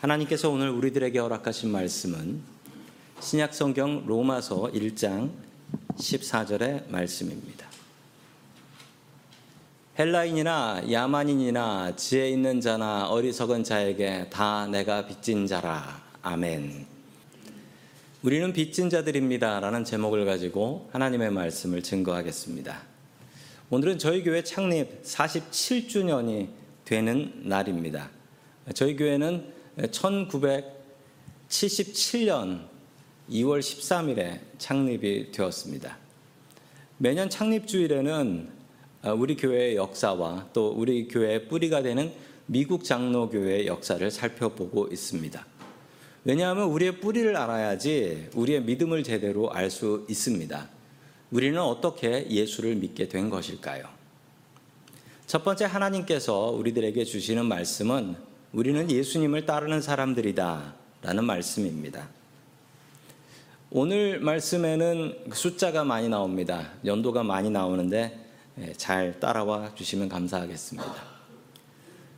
하나님께서 오늘 우리들에게 허락하신 말씀은 신약 성경 로마서 1장 14절의 말씀입니다. 헬라인이나 야만인이나 지혜 있는 자나 어리석은 자에게 다 내가 빚진 자라. 아멘. 우리는 빚진 자들입니다. 라는 제목을 가지고 하나님의 말씀을 증거하겠습니다. 오늘은 저희 교회 창립 47주년이 되는 날입니다. 저희 교회는 1977년 2월 13일에 창립이 되었습니다. 매년 창립 주일에는 우리 교회의 역사와 또 우리 교회의 뿌리가 되는 미국 장로교회의 역사를 살펴보고 있습니다. 왜냐하면 우리의 뿌리를 알아야지 우리의 믿음을 제대로 알 수 있습니다. 우리는 어떻게 예수를 믿게 된 것일까요? 첫 번째 하나님께서 우리들에게 주시는 말씀은 우리는 예수님을 따르는 사람들이다 라는 말씀입니다. 오늘 말씀에는 숫자가 많이 나옵니다. 연도가 많이 나오는데 예, 잘 따라와 주시면 감사하겠습니다.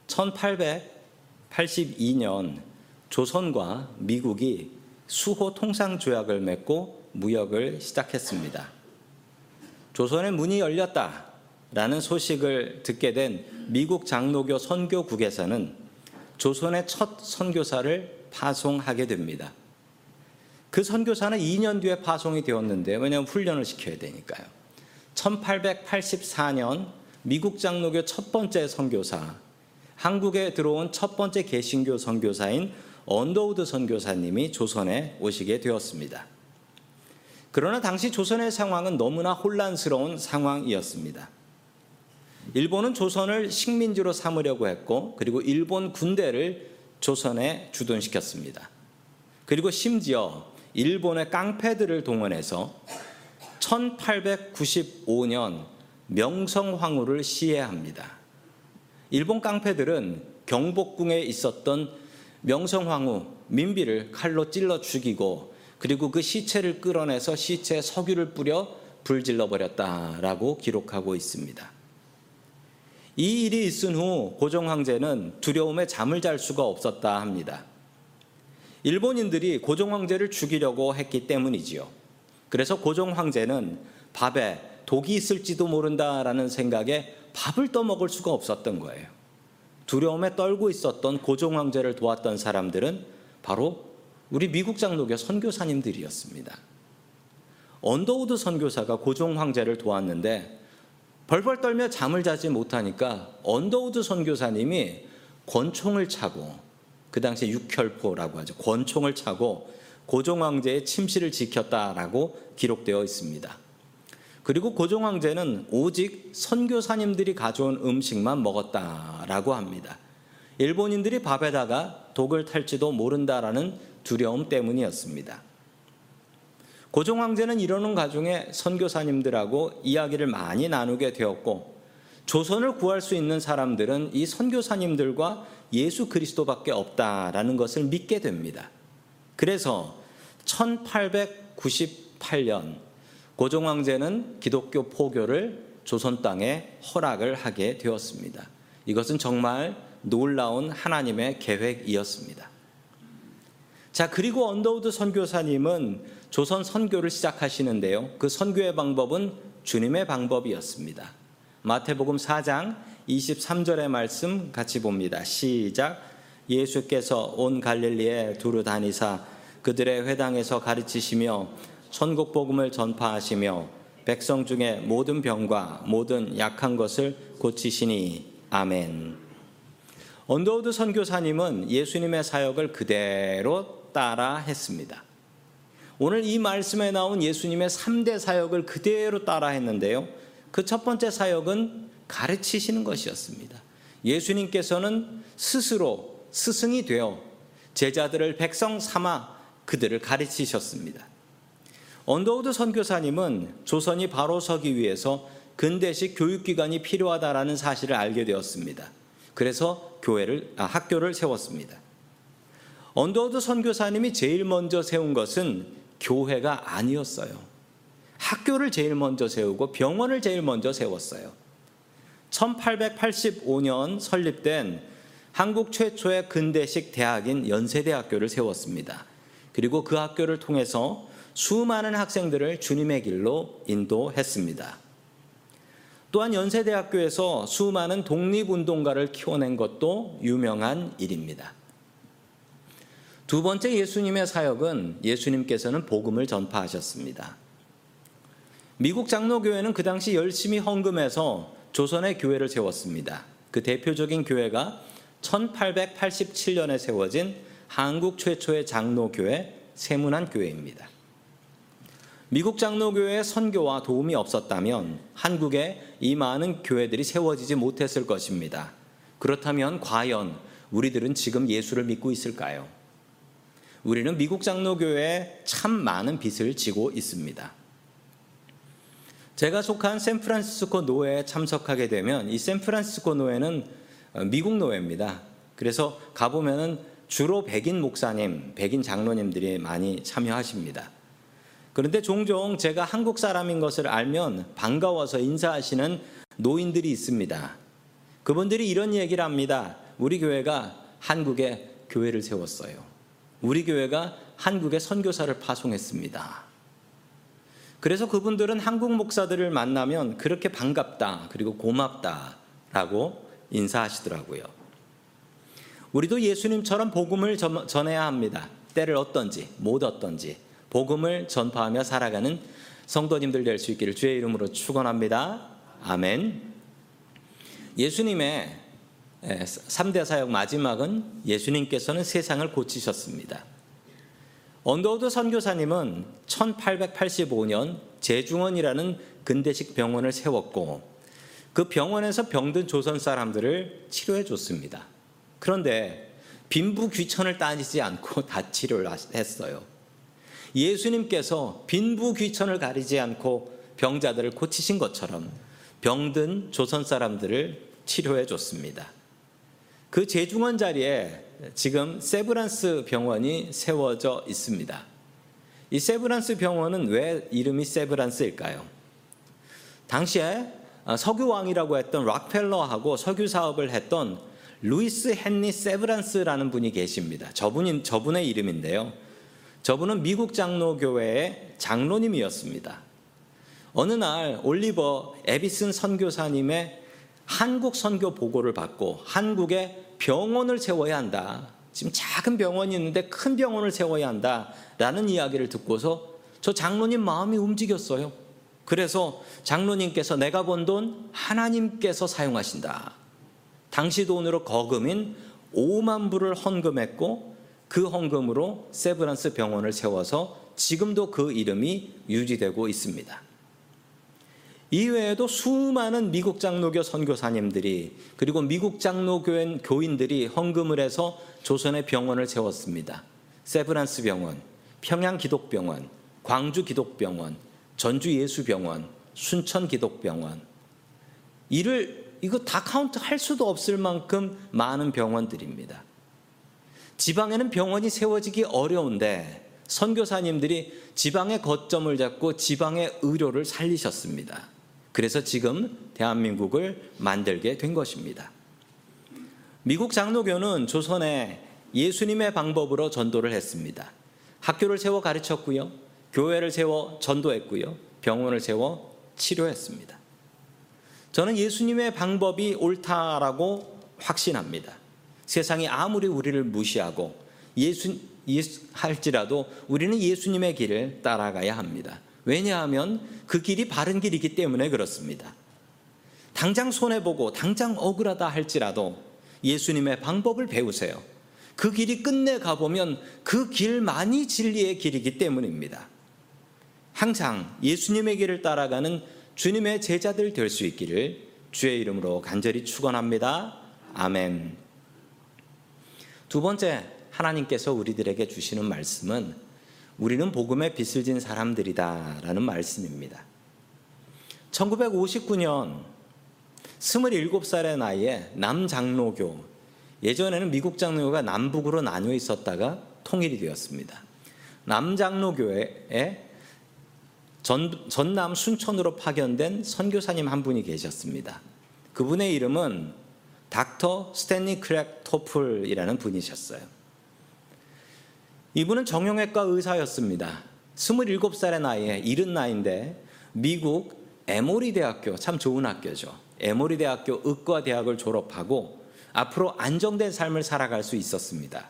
1882년 조선과 미국이 수호 통상 조약을 맺고 무역을 시작했습니다. 조선의 문이 열렸다라는 소식을 듣게 된 미국 장로교 선교국에서는 조선의 첫 선교사를 파송하게 됩니다. 그 선교사는 2년 뒤에 파송이 되었는데 왜냐하면 훈련을 시켜야 되니까요. 1884년 미국 장로교 첫 번째 선교사, 한국에 들어온 첫 번째 개신교 선교사인 언더우드 선교사님이 조선에 오시게 되었습니다. 그러나 당시 조선의 상황은 너무나 혼란스러운 상황이었습니다. 일본은 조선을 식민지로 삼으려고 했고, 그리고 일본 군대를 조선에 주둔시켰습니다. 그리고 심지어 일본의 깡패들을 동원해서 1895년 명성황후를 시해합니다. 일본 깡패들은 경복궁에 있었던 명성황후 민비를 칼로 찔러 죽이고 그리고 그 시체를 끌어내서 시체에 석유를 뿌려 불질러 버렸다라고 기록하고 있습니다. 이 일이 있은 후 고종 황제는 두려움에 잠을 잘 수가 없었다 합니다. 일본인들이 고종 황제를 죽이려고 했기 때문이지요. 그래서 고종 황제는 밥에 독이 있을지도 모른다라는 생각에 밥을 떠먹을 수가 없었던 거예요. 두려움에 떨고 있었던 고종 황제를 도왔던 사람들은 바로 우리 미국 장로교 선교사님들이었습니다. 언더우드 선교사가 고종 황제를 도왔는데 벌벌 떨며 잠을 자지 못하니까 언더우드 선교사님이 권총을 차고 그 당시 육혈포라고 하죠. 권총을 차고 고종 황제의 침실을 지켰다라고 기록되어 있습니다. 그리고 고종 황제는 오직 선교사님들이 가져온 음식만 먹었다라고 합니다. 일본인들이 밥에다가 독을 탈지도 모른다라는 두려움 때문이었습니다. 고종 황제는 이러는 가중에 선교사님들하고 이야기를 많이 나누게 되었고 조선을 구할 수 있는 사람들은 이 선교사님들과 예수 그리스도밖에 없다라는 것을 믿게 됩니다. 그래서 1898년 고종 황제는 기독교 포교를 조선 땅에 허락을 하게 되었습니다. 이것은 정말 놀라운 하나님의 계획이었습니다. 자, 그리고 언더우드 선교사님은 조선 선교를 시작하시는데요. 그 선교의 방법은 주님의 방법이었습니다. 마태복음 4장 23절의 말씀 같이 봅니다. 시작. 예수께서 온 갈릴리에 두루 다니사 그들의 회당에서 가르치시며 천국 복음을 전파하시며 백성 중에 모든 병과 모든 약한 것을 고치시니 아멘. 언더우드 선교사님은 예수님의 사역을 그대로 따라 했습니다. 오늘 이 말씀에 나온 예수님의 3대 사역을 그대로 따라 했는데요. 그 첫 번째 사역은 가르치시는 것이었습니다. 예수님께서는 스스로 스승이 되어 제자들을 백성 삼아 그들을 가르치셨습니다. 언더우드 선교사님은 조선이 바로 서기 위해서 근대식 교육기관이 필요하다라는 사실을 알게 되었습니다. 그래서 교회를 아, 학교를 세웠습니다. 언더우드 선교사님이 제일 먼저 세운 것은 교회가 아니었어요. 학교를 제일 먼저 세우고 병원을 제일 먼저 세웠어요. 1885년 설립된 한국 최초의 근대식 대학인 연세대학교를 세웠습니다. 그리고 그 학교를 통해서 수많은 학생들을 주님의 길로 인도했습니다. 또한 연세대학교에서 수많은 독립운동가를 키워낸 것도 유명한 일입니다. 두 번째 예수님의 사역은 예수님께서는 복음을 전파하셨습니다. 미국 장로교회는 그 당시 열심히 헌금해서 조선의 교회를 세웠습니다. 그 대표적인 교회가 1887년에 세워진 한국 최초의 장로교회 세문안 교회입니다. 미국 장로교회의 선교와 도움이 없었다면 한국에 이 많은 교회들이 세워지지 못했을 것입니다. 그렇다면 과연 우리들은 지금 예수를 믿고 있을까요? 우리는 미국 장로교회에 참 많은 빚을 지고 있습니다. 제가 속한 샌프란시스코 노회에 참석하게 되면 이 샌프란시스코 노회는 미국 노회입니다. 그래서 가보면은 주로 백인 목사님, 백인 장로님들이 많이 참여하십니다. 그런데 종종 제가 한국 사람인 것을 알면 반가워서 인사하시는 노인들이 있습니다. 그분들이 이런 얘기를 합니다. 우리 교회가 한국에 교회를 세웠어요. 우리 교회가 한국에 선교사를 파송했습니다. 그래서 그분들은 한국 목사들을 만나면 그렇게 반갑다, 그리고 고맙다라고 인사하시더라고요. 우리도 예수님처럼 복음을 전해야 합니다. 때를 어떤지, 못 어떤지. 복음을 전파하며 살아가는 성도님들 될 수 있기를 주의 이름으로 축원합니다. 아멘. 예수님의 3대 사역 마지막은 예수님께서는 세상을 고치셨습니다. 언더우드 선교사님은 1885년 제중원이라는 근대식 병원을 세웠고 그 병원에서 병든 조선 사람들을 치료해 줬습니다. 그런데 빈부 귀천을 따지지 않고 다 치료를 했어요. 예수님께서 빈부 귀천을 가리지 않고 병자들을 고치신 것처럼 병든 조선 사람들을 치료해 줬습니다. 그 제중원 자리에 지금 세브란스 병원이 세워져 있습니다. 이 세브란스 병원은 왜 이름이 세브란스일까요? 당시에 석유왕이라고 했던 락펠러하고 석유 사업을 했던 루이스 헨리 세브란스라는 분이 계십니다. 저분이 저분의 이름인데요. 저분은 미국 장로교회의 장로님이었습니다. 어느 날 올리버 에비슨 선교사님의 한국 선교 보고를 받고 한국에 병원을 세워야 한다. 지금 작은 병원이 있는데 큰 병원을 세워야 한다. 라는 이야기를 듣고서 저 장로님 마음이 움직였어요. 그래서 장로님께서 내가 번 돈 하나님께서 사용하신다. 당시 돈으로 거금인 5만 불을 헌금했고 그 헌금으로 세브란스 병원을 세워서 지금도 그 이름이 유지되고 있습니다. 이외에도 수많은 미국 장로교 선교사님들이 그리고 미국 장로교회 교인들이 헌금을 해서 조선의 병원을 세웠습니다. 세브란스 병원, 평양 기독병원, 광주 기독병원, 전주 예수병원, 순천 기독병원. 이를 이거 다 카운트 할 수도 없을 만큼 많은 병원들입니다. 지방에는 병원이 세워지기 어려운데 선교사님들이 지방의 거점을 잡고 지방의 의료를 살리셨습니다. 그래서 지금 대한민국을 만들게 된 것입니다. 미국 장로교는 조선에 예수님의 방법으로 전도를 했습니다. 학교를 세워 가르쳤고요. 교회를 세워 전도했고요. 병원을 세워 치료했습니다. 저는 예수님의 방법이 옳다라고 확신합니다. 세상이 아무리 우리를 무시하고 예수, 예수 할지라도 우리는 예수님의 길을 따라가야 합니다. 왜냐하면 그 길이 바른 길이기 때문에 그렇습니다. 당장 손해보고 당장 억울하다 할지라도 예수님의 방법을 배우세요. 그 길이 끝내 가보면 그 길만이 진리의 길이기 때문입니다. 항상 예수님의 길을 따라가는 주님의 제자들 될 수 있기를 주의 이름으로 간절히 축원합니다. 아멘. 두 번째 하나님께서 우리들에게 주시는 말씀은 우리는 복음의 빚을 진 사람들이다라는 말씀입니다. 1959년 27살의 나이에 남장로교 예전에는 미국 장로교가 남북으로 나뉘어 있었다가 통일이 되었습니다. 남장로교회에 전, 전남 순천으로 파견된 선교사님 한 분이 계셨습니다. 그분의 이름은 닥터 스탠리 크랙 토플이라는 분이셨어요. 이분은 정형외과 의사였습니다. 27살의 나이에 이른 나이인데 미국 에모리 대학교 참 좋은 학교죠. 에모리 대학교 의과 대학을 졸업하고 앞으로 안정된 삶을 살아갈 수 있었습니다.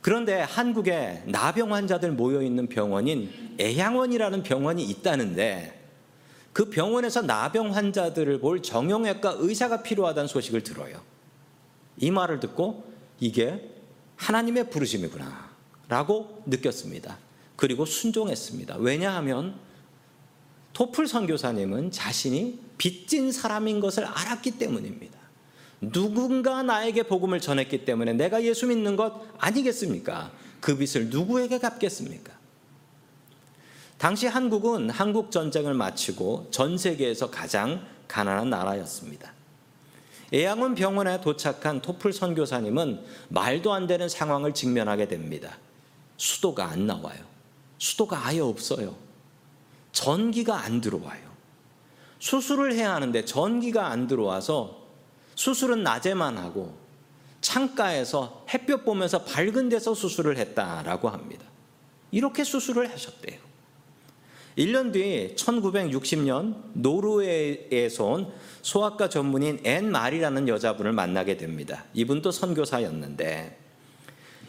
그런데 한국에 나병 환자들 모여 있는 병원인 애향원이라는 병원이 있다는데 그 병원에서 나병 환자들을 볼 정형외과 의사가 필요하다는 소식을 들어요. 이 말을 듣고 이게 하나님의 부르심이구나 라고 느꼈습니다. 그리고 순종했습니다. 왜냐하면 토플 선교사님은 자신이 빚진 사람인 것을 알았기 때문입니다. 누군가 나에게 복음을 전했기 때문에 내가 예수 믿는 것 아니겠습니까? 그 빚을 누구에게 갚겠습니까? 당시 한국은 한국 전쟁을 마치고 전 세계에서 가장 가난한 나라였습니다. 애양원 병원에 도착한 토플 선교사님은 말도 안 되는 상황을 직면하게 됩니다. 수도가 안 나와요. 수도가 아예 없어요. 전기가 안 들어와요. 수술을 해야 하는데 전기가 안 들어와서 수술은 낮에만 하고 창가에서 햇볕 보면서 밝은 데서 수술을 했다라고 합니다. 이렇게 수술을 하셨대요. 1년 뒤 1960년 노르웨이에서 온 소아과 전문인 앤 마리라는 여자분을 만나게 됩니다. 이분도 선교사였는데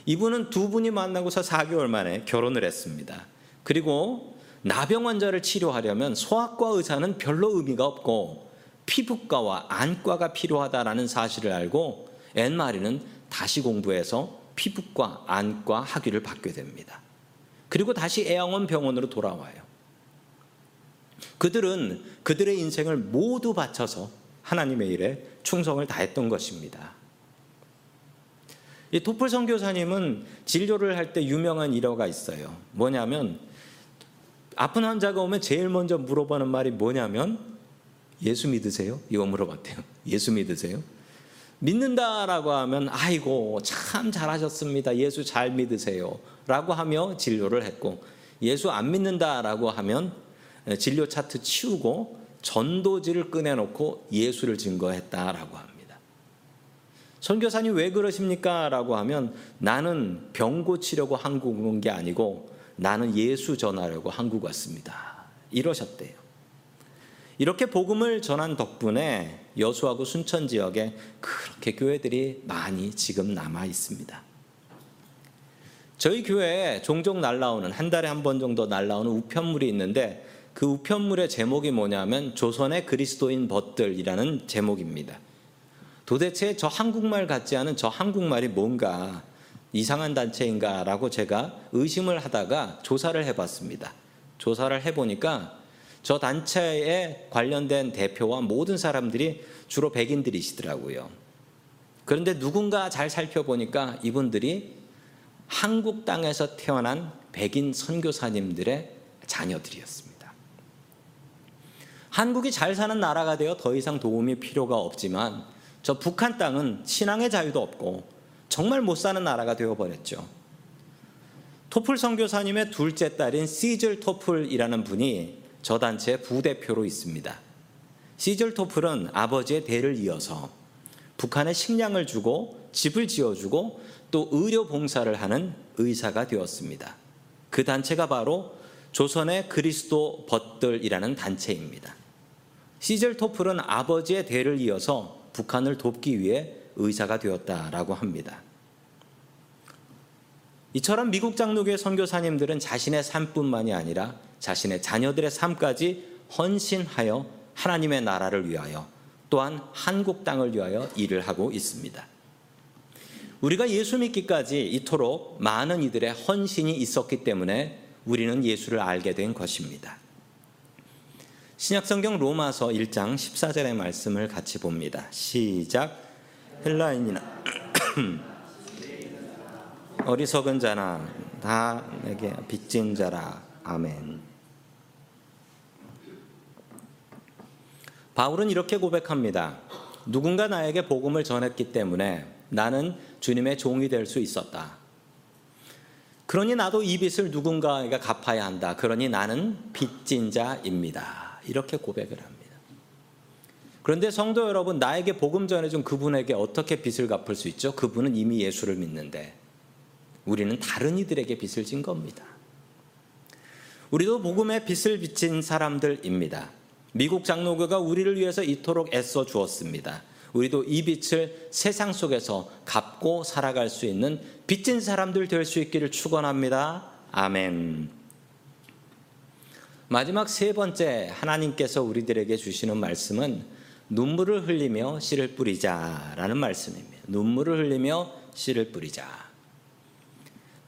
이분은 두 분이 만나고서 4개월 만에 결혼을 했습니다. 그리고 나병 환자를 치료하려면 소아과 의사는 별로 의미가 없고 피부과와 안과가 필요하다라는 사실을 알고 앤 마리는 다시 공부해서 피부과, 안과 학위를 받게 됩니다. 그리고 다시 애양원 병원으로 돌아와요. 그들은 그들의 인생을 모두 바쳐서 하나님의 일에 충성을 다했던 것입니다. 이 토플 선교사님은 진료를 할 때 유명한 일화가 있어요. 뭐냐면 아픈 환자가 오면 제일 먼저 물어보는 말이 뭐냐면 예수 믿으세요? 이거 물어봤대요. 예수 믿으세요? 믿는다라고 하면 아이고 참 잘하셨습니다. 예수 잘 믿으세요. 라고 하며 진료를 했고 예수 안 믿는다라고 하면 진료 차트 치우고 전도지를 꺼내놓고 예수를 증거했다라고 합니다. 선교사님 왜 그러십니까? 라고 하면 나는 병 고치려고 한국 온 게 아니고 나는 예수 전하려고 한국 왔습니다. 이러셨대요. 이렇게 복음을 전한 덕분에 여수하고 순천 지역에 그렇게 교회들이 많이 지금 남아 있습니다. 저희 교회에 종종 날라오는 한 달에 한 번 정도 날라오는 우편물이 있는데 그 우편물의 제목이 뭐냐면 조선의 그리스도인 벗들이라는 제목입니다. 도대체 저 한국말 같지 않은 저 한국말이 뭔가 이상한 단체인가라고 제가 의심을 하다가 조사를 해봤습니다. 조사를 해보니까 저 단체에 관련된 대표와 모든 사람들이 주로 백인들이시더라고요. 그런데 누군가 잘 살펴보니까 이분들이 한국 땅에서 태어난 백인 선교사님들의 자녀들이었습니다. 한국이 잘 사는 나라가 되어 더 이상 도움이 필요가 없지만 저 북한 땅은 신앙의 자유도 없고 정말 못 사는 나라가 되어버렸죠. 토플 선교사님의 둘째 딸인 시즐 토플이라는 분이 저 단체 부대표로 있습니다. 시즐 토플은 아버지의 대를 이어서 북한에 식량을 주고 집을 지어주고 또 의료 봉사를 하는 의사가 되었습니다. 그 단체가 바로 조선의 그리스도 벗들이라는 단체입니다. 시젤 토플은 아버지의 대를 이어서 북한을 돕기 위해 의사가 되었다라고 합니다. 이처럼 미국 장로교회 선교사님들은 자신의 삶뿐만이 아니라 자신의 자녀들의 삶까지 헌신하여 하나님의 나라를 위하여 또한 한국 땅을 위하여 일을 하고 있습니다. 우리가 예수 믿기까지 이토록 많은 이들의 헌신이 있었기 때문에 우리는 예수를 알게 된 것입니다. 신약성경 로마서 1장 14절의 말씀을 같이 봅니다. 시작. 헬라인이나 어리석은 자나 다 내게 빚진 자라. 아멘. 바울은 이렇게 고백합니다. 누군가 나에게 복음을 전했기 때문에 나는 주님의 종이 될 수 있었다. 그러니 나도 이 빚을 누군가에게 갚아야 한다. 그러니 나는 빚진 자입니다. 이렇게 고백을 합니다. 그런데 성도 여러분, 나에게 복음 전해준 그분에게 어떻게 빚을 갚을 수 있죠? 그분은 이미 예수를 믿는데 우리는 다른 이들에게 빚을 진 겁니다. 우리도 복음의 빚을 빚진 사람들입니다. 미국 장로교가 우리를 위해서 이토록 애써 주었습니다. 우리도 이 빚을 세상 속에서 갚고 살아갈 수 있는 빚진 사람들 될 수 있기를 축원합니다. 아멘. 마지막 세 번째 하나님께서 우리들에게 주시는 말씀은 눈물을 흘리며 씨를 뿌리자라는 말씀입니다. 눈물을 흘리며 씨를 뿌리자.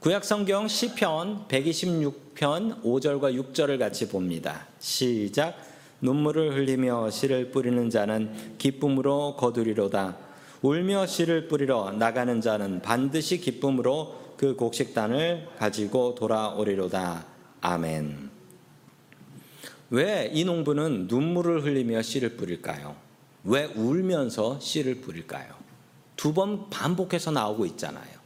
구약 성경 시편 126편 5절과 6절을 같이 봅니다. 시작 눈물을 흘리며 씨를 뿌리는 자는 기쁨으로 거두리로다. 울며 씨를 뿌리러 나가는 자는 반드시 기쁨으로 그 곡식단을 가지고 돌아오리로다. 아멘. 왜 이 농부는 눈물을 흘리며 씨를 뿌릴까요? 왜 울면서 씨를 뿌릴까요? 두 번 반복해서 나오고 있잖아요.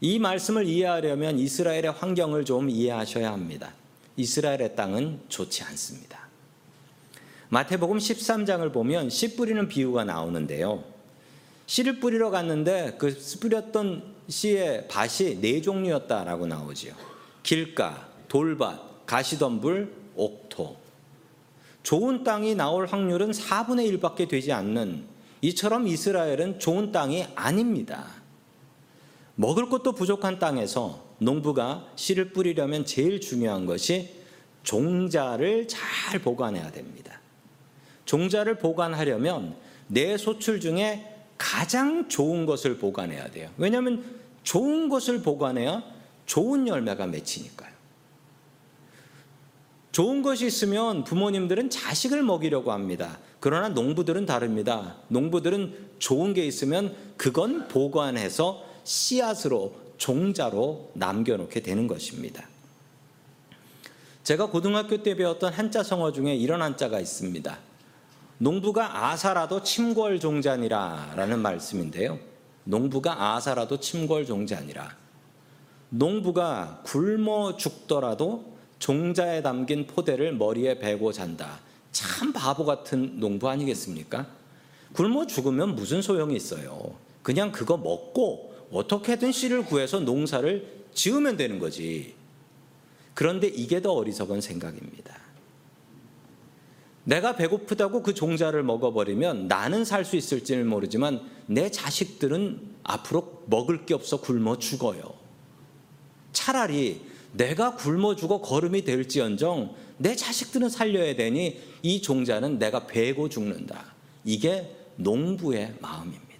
이 말씀을 이해하려면 이스라엘의 환경을 좀 이해하셔야 합니다. 이스라엘의 땅은 좋지 않습니다. 마태복음 13장을 보면 씨 뿌리는 비유가 나오는데요. 씨를 뿌리러 갔는데 그 뿌렸던 씨의 밭이 네 종류였다라고 나오지요. 길가, 돌밭, 가시덤불, 옥토. 좋은 땅이 나올 확률은 4분의 1밖에 되지 않는 이처럼 이스라엘은 좋은 땅이 아닙니다. 먹을 것도 부족한 땅에서 농부가 씨를 뿌리려면 제일 중요한 것이 종자를 잘 보관해야 됩니다. 종자를 보관하려면 내 소출 중에 가장 좋은 것을 보관해야 돼요. 왜냐하면 좋은 것을 보관해야 좋은 열매가 맺히니까요. 좋은 것이 있으면 부모님들은 자식을 먹이려고 합니다. 그러나 농부들은 다릅니다. 농부들은 좋은 게 있으면 그건 보관해서 씨앗으로 종자로 남겨놓게 되는 것입니다. 제가 고등학교 때 배웠던 한자 성어 중에 이런 한자가 있습니다. 농부가 아사라도 침골 종자니라 라는 말씀인데요. 농부가 아사라도 침골 종자니라. 농부가 굶어 죽더라도 종자에 담긴 포대를 머리에 베고 잔다. 참 바보 같은 농부 아니겠습니까? 굶어 죽으면 무슨 소용이 있어요. 그냥 그거 먹고 어떻게든 씨를 구해서 농사를 지으면 되는 거지. 그런데 이게 더 어리석은 생각입니다. 내가 배고프다고 그 종자를 먹어버리면 나는 살 수 있을지는 모르지만 내 자식들은 앞으로 먹을 게 없어 굶어 죽어요. 차라리 내가 굶어 죽어 거름이 될지언정 내 자식들은 살려야 되니 이 종자는 내가 베고 죽는다. 이게 농부의 마음입니다.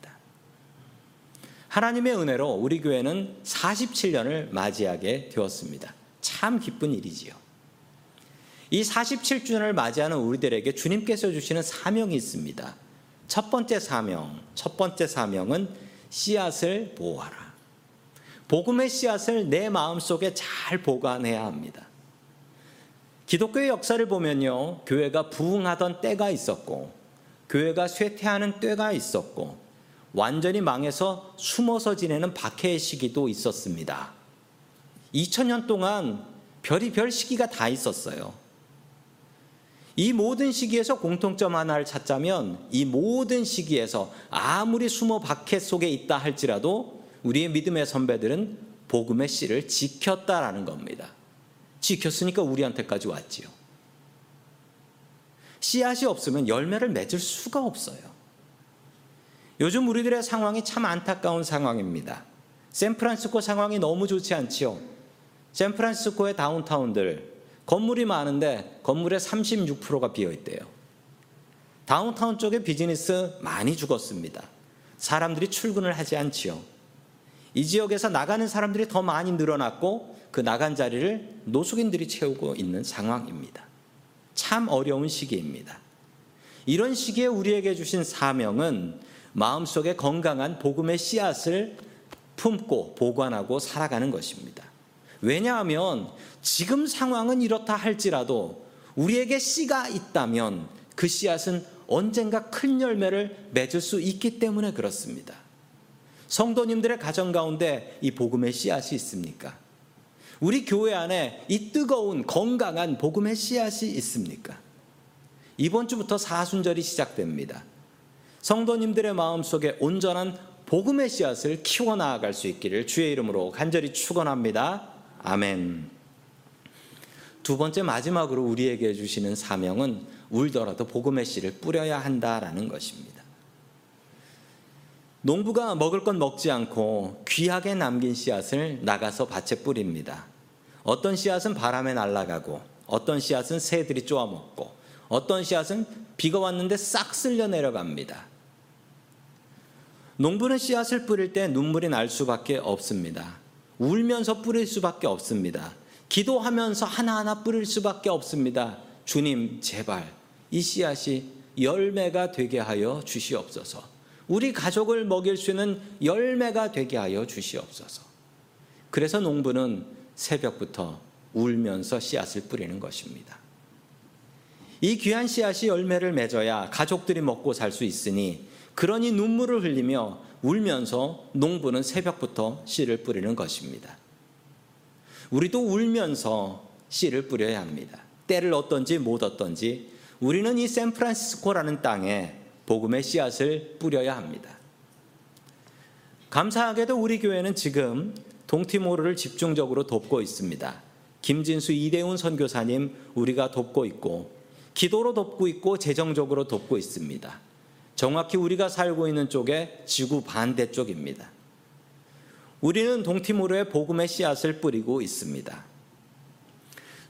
하나님의 은혜로 우리 교회는 47년을 맞이하게 되었습니다. 참 기쁜 일이지요. 이 47주년을 맞이하는 우리들에게 주님께서 주시는 사명이 있습니다. 첫 번째 사명, 첫 번째 사명은 씨앗을 보호하라. 복음의 씨앗을 내 마음속에 잘 보관해야 합니다. 기독교의 역사를 보면요. 교회가 부흥하던 때가 있었고 교회가 쇠퇴하는 때가 있었고 완전히 망해서 숨어서 지내는 박해의 시기도 있었습니다. 2000년 동안 별이 별 시기가 다 있었어요. 이 모든 시기에서 공통점 하나를 찾자면 이 모든 시기에서 아무리 숨어 박해 속에 있다 할지라도 우리의 믿음의 선배들은 복음의 씨를 지켰다라는 겁니다. 지켰으니까 우리한테까지 왔지요. 씨앗이 없으면 열매를 맺을 수가 없어요. 요즘 우리들의 상황이 참 안타까운 상황입니다. 샌프란시스코 상황이 너무 좋지 않지요. 샌프란시스코의 다운타운들 건물이 많은데 건물의 36%가 비어 있대요. 다운타운 쪽에 비즈니스 많이 죽었습니다. 사람들이 출근을 하지 않지요. 이 지역에서 나가는 사람들이 더 많이 늘어났고 그 나간 자리를 노숙인들이 채우고 있는 상황입니다. 참 어려운 시기입니다. 이런 시기에 우리에게 주신 사명은 마음속에 건강한 복음의 씨앗을 품고 보관하고 살아가는 것입니다. 왜냐하면 지금 상황은 이렇다 할지라도 우리에게 씨가 있다면 그 씨앗은 언젠가 큰 열매를 맺을 수 있기 때문에 그렇습니다. 성도님들의 가정 가운데 이 복음의 씨앗이 있습니까? 우리 교회 안에 이 뜨거운 건강한 복음의 씨앗이 있습니까? 이번 주부터 사순절이 시작됩니다. 성도님들의 마음 속에 온전한 복음의 씨앗을 키워 나아갈 수 있기를 주의 이름으로 간절히 축원합니다. 아멘. 두 번째 마지막으로 우리에게 주시는 사명은 울더라도 복음의 씨를 뿌려야 한다라는 것입니다. 농부가 먹을 건 먹지 않고 귀하게 남긴 씨앗을 나가서 밭에 뿌립니다. 어떤 씨앗은 바람에 날아가고 어떤 씨앗은 새들이 쪼아 먹고 어떤 씨앗은 비가 왔는데 싹 쓸려 내려갑니다. 농부는 씨앗을 뿌릴 때 눈물이 날 수밖에 없습니다. 울면서 뿌릴 수밖에 없습니다. 기도하면서 하나하나 뿌릴 수밖에 없습니다. 주님, 제발 이 씨앗이 열매가 되게 하여 주시옵소서. 우리 가족을 먹일 수 있는 열매가 되게 하여 주시옵소서. 그래서 농부는 새벽부터 울면서 씨앗을 뿌리는 것입니다. 이 귀한 씨앗이 열매를 맺어야 가족들이 먹고 살 수 있으니 그러니 눈물을 흘리며 울면서 농부는 새벽부터 씨를 뿌리는 것입니다. 우리도 울면서 씨를 뿌려야 합니다. 때를 얻던지 못 얻던지 우리는 이 샌프란시스코라는 땅에 복음의 씨앗을 뿌려야 합니다. 감사하게도 우리 교회는 지금 동티모르를 집중적으로 돕고 있습니다. 김진수 이대훈 선교사님 우리가 돕고 있고 기도로 돕고 있고 재정적으로 돕고 있습니다. 정확히 우리가 살고 있는 쪽에 지구 반대쪽입니다. 우리는 동티모르에 복음의 씨앗을 뿌리고 있습니다.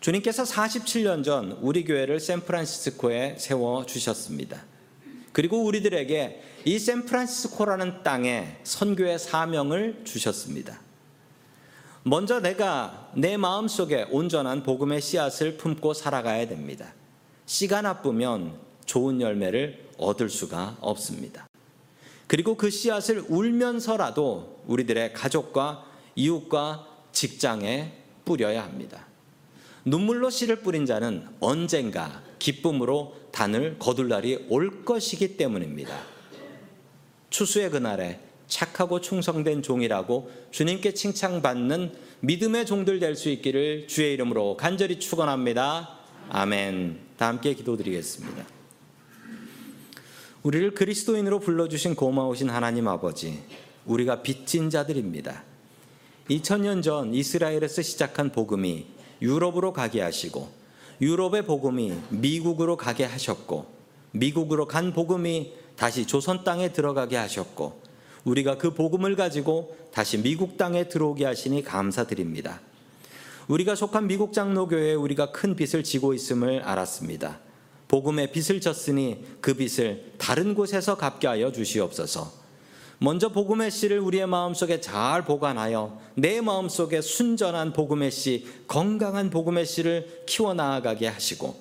주님께서 47년 전 우리 교회를 샌프란시스코에 세워 주셨습니다. 그리고 우리들에게 이 샌프란시스코라는 땅에 선교의 사명을 주셨습니다. 먼저 내가 내 마음속에 온전한 복음의 씨앗을 품고 살아가야 됩니다. 씨가 나쁘면 좋은 열매를 얻을 수가 없습니다. 그리고 그 씨앗을 울면서라도 우리들의 가족과 이웃과 직장에 뿌려야 합니다. 눈물로 씨를 뿌린 자는 언젠가 기쁨으로 단을 거둘 날이 올 것이기 때문입니다. 추수의 그날에 착하고 충성된 종이라고 주님께 칭찬받는 믿음의 종들 될 수 있기를 주의 이름으로 간절히 축원합니다. 아멘. 다 함께 기도드리겠습니다. 우리를 그리스도인으로 불러주신 고마우신 하나님 아버지, 우리가 빚진 자들입니다. 2000년 전 이스라엘에서 시작한 복음이 유럽으로 가게 하시고 유럽의 복음이 미국으로 가게 하셨고 미국으로 간 복음이 다시 조선 땅에 들어가게 하셨고 우리가 그 복음을 가지고 다시 미국 땅에 들어오게 하시니 감사드립니다. 우리가 속한 미국 장로교회에 우리가 큰 빚을 지고 있음을 알았습니다. 복음의 빚을 졌으니 그 빚을 다른 곳에서 갚게 하여 주시옵소서. 먼저 복음의 씨를 우리의 마음속에 잘 보관하여 내 마음속에 순전한 복음의 씨, 건강한 복음의 씨를 키워 나아가게 하시고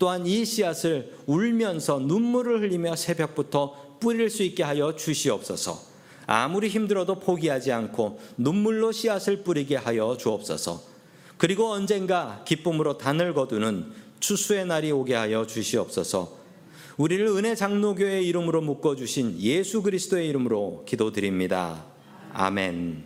또한 이 씨앗을 울면서 눈물을 흘리며 새벽부터 뿌릴 수 있게 하여 주시옵소서. 아무리 힘들어도 포기하지 않고 눈물로 씨앗을 뿌리게 하여 주옵소서. 그리고 언젠가 기쁨으로 단을 거두는 추수의 날이 오게 하여 주시옵소서. 우리를 은혜 장로교의 이름으로 묶어 주신 예수 그리스도의 이름으로 기도드립니다. 아멘.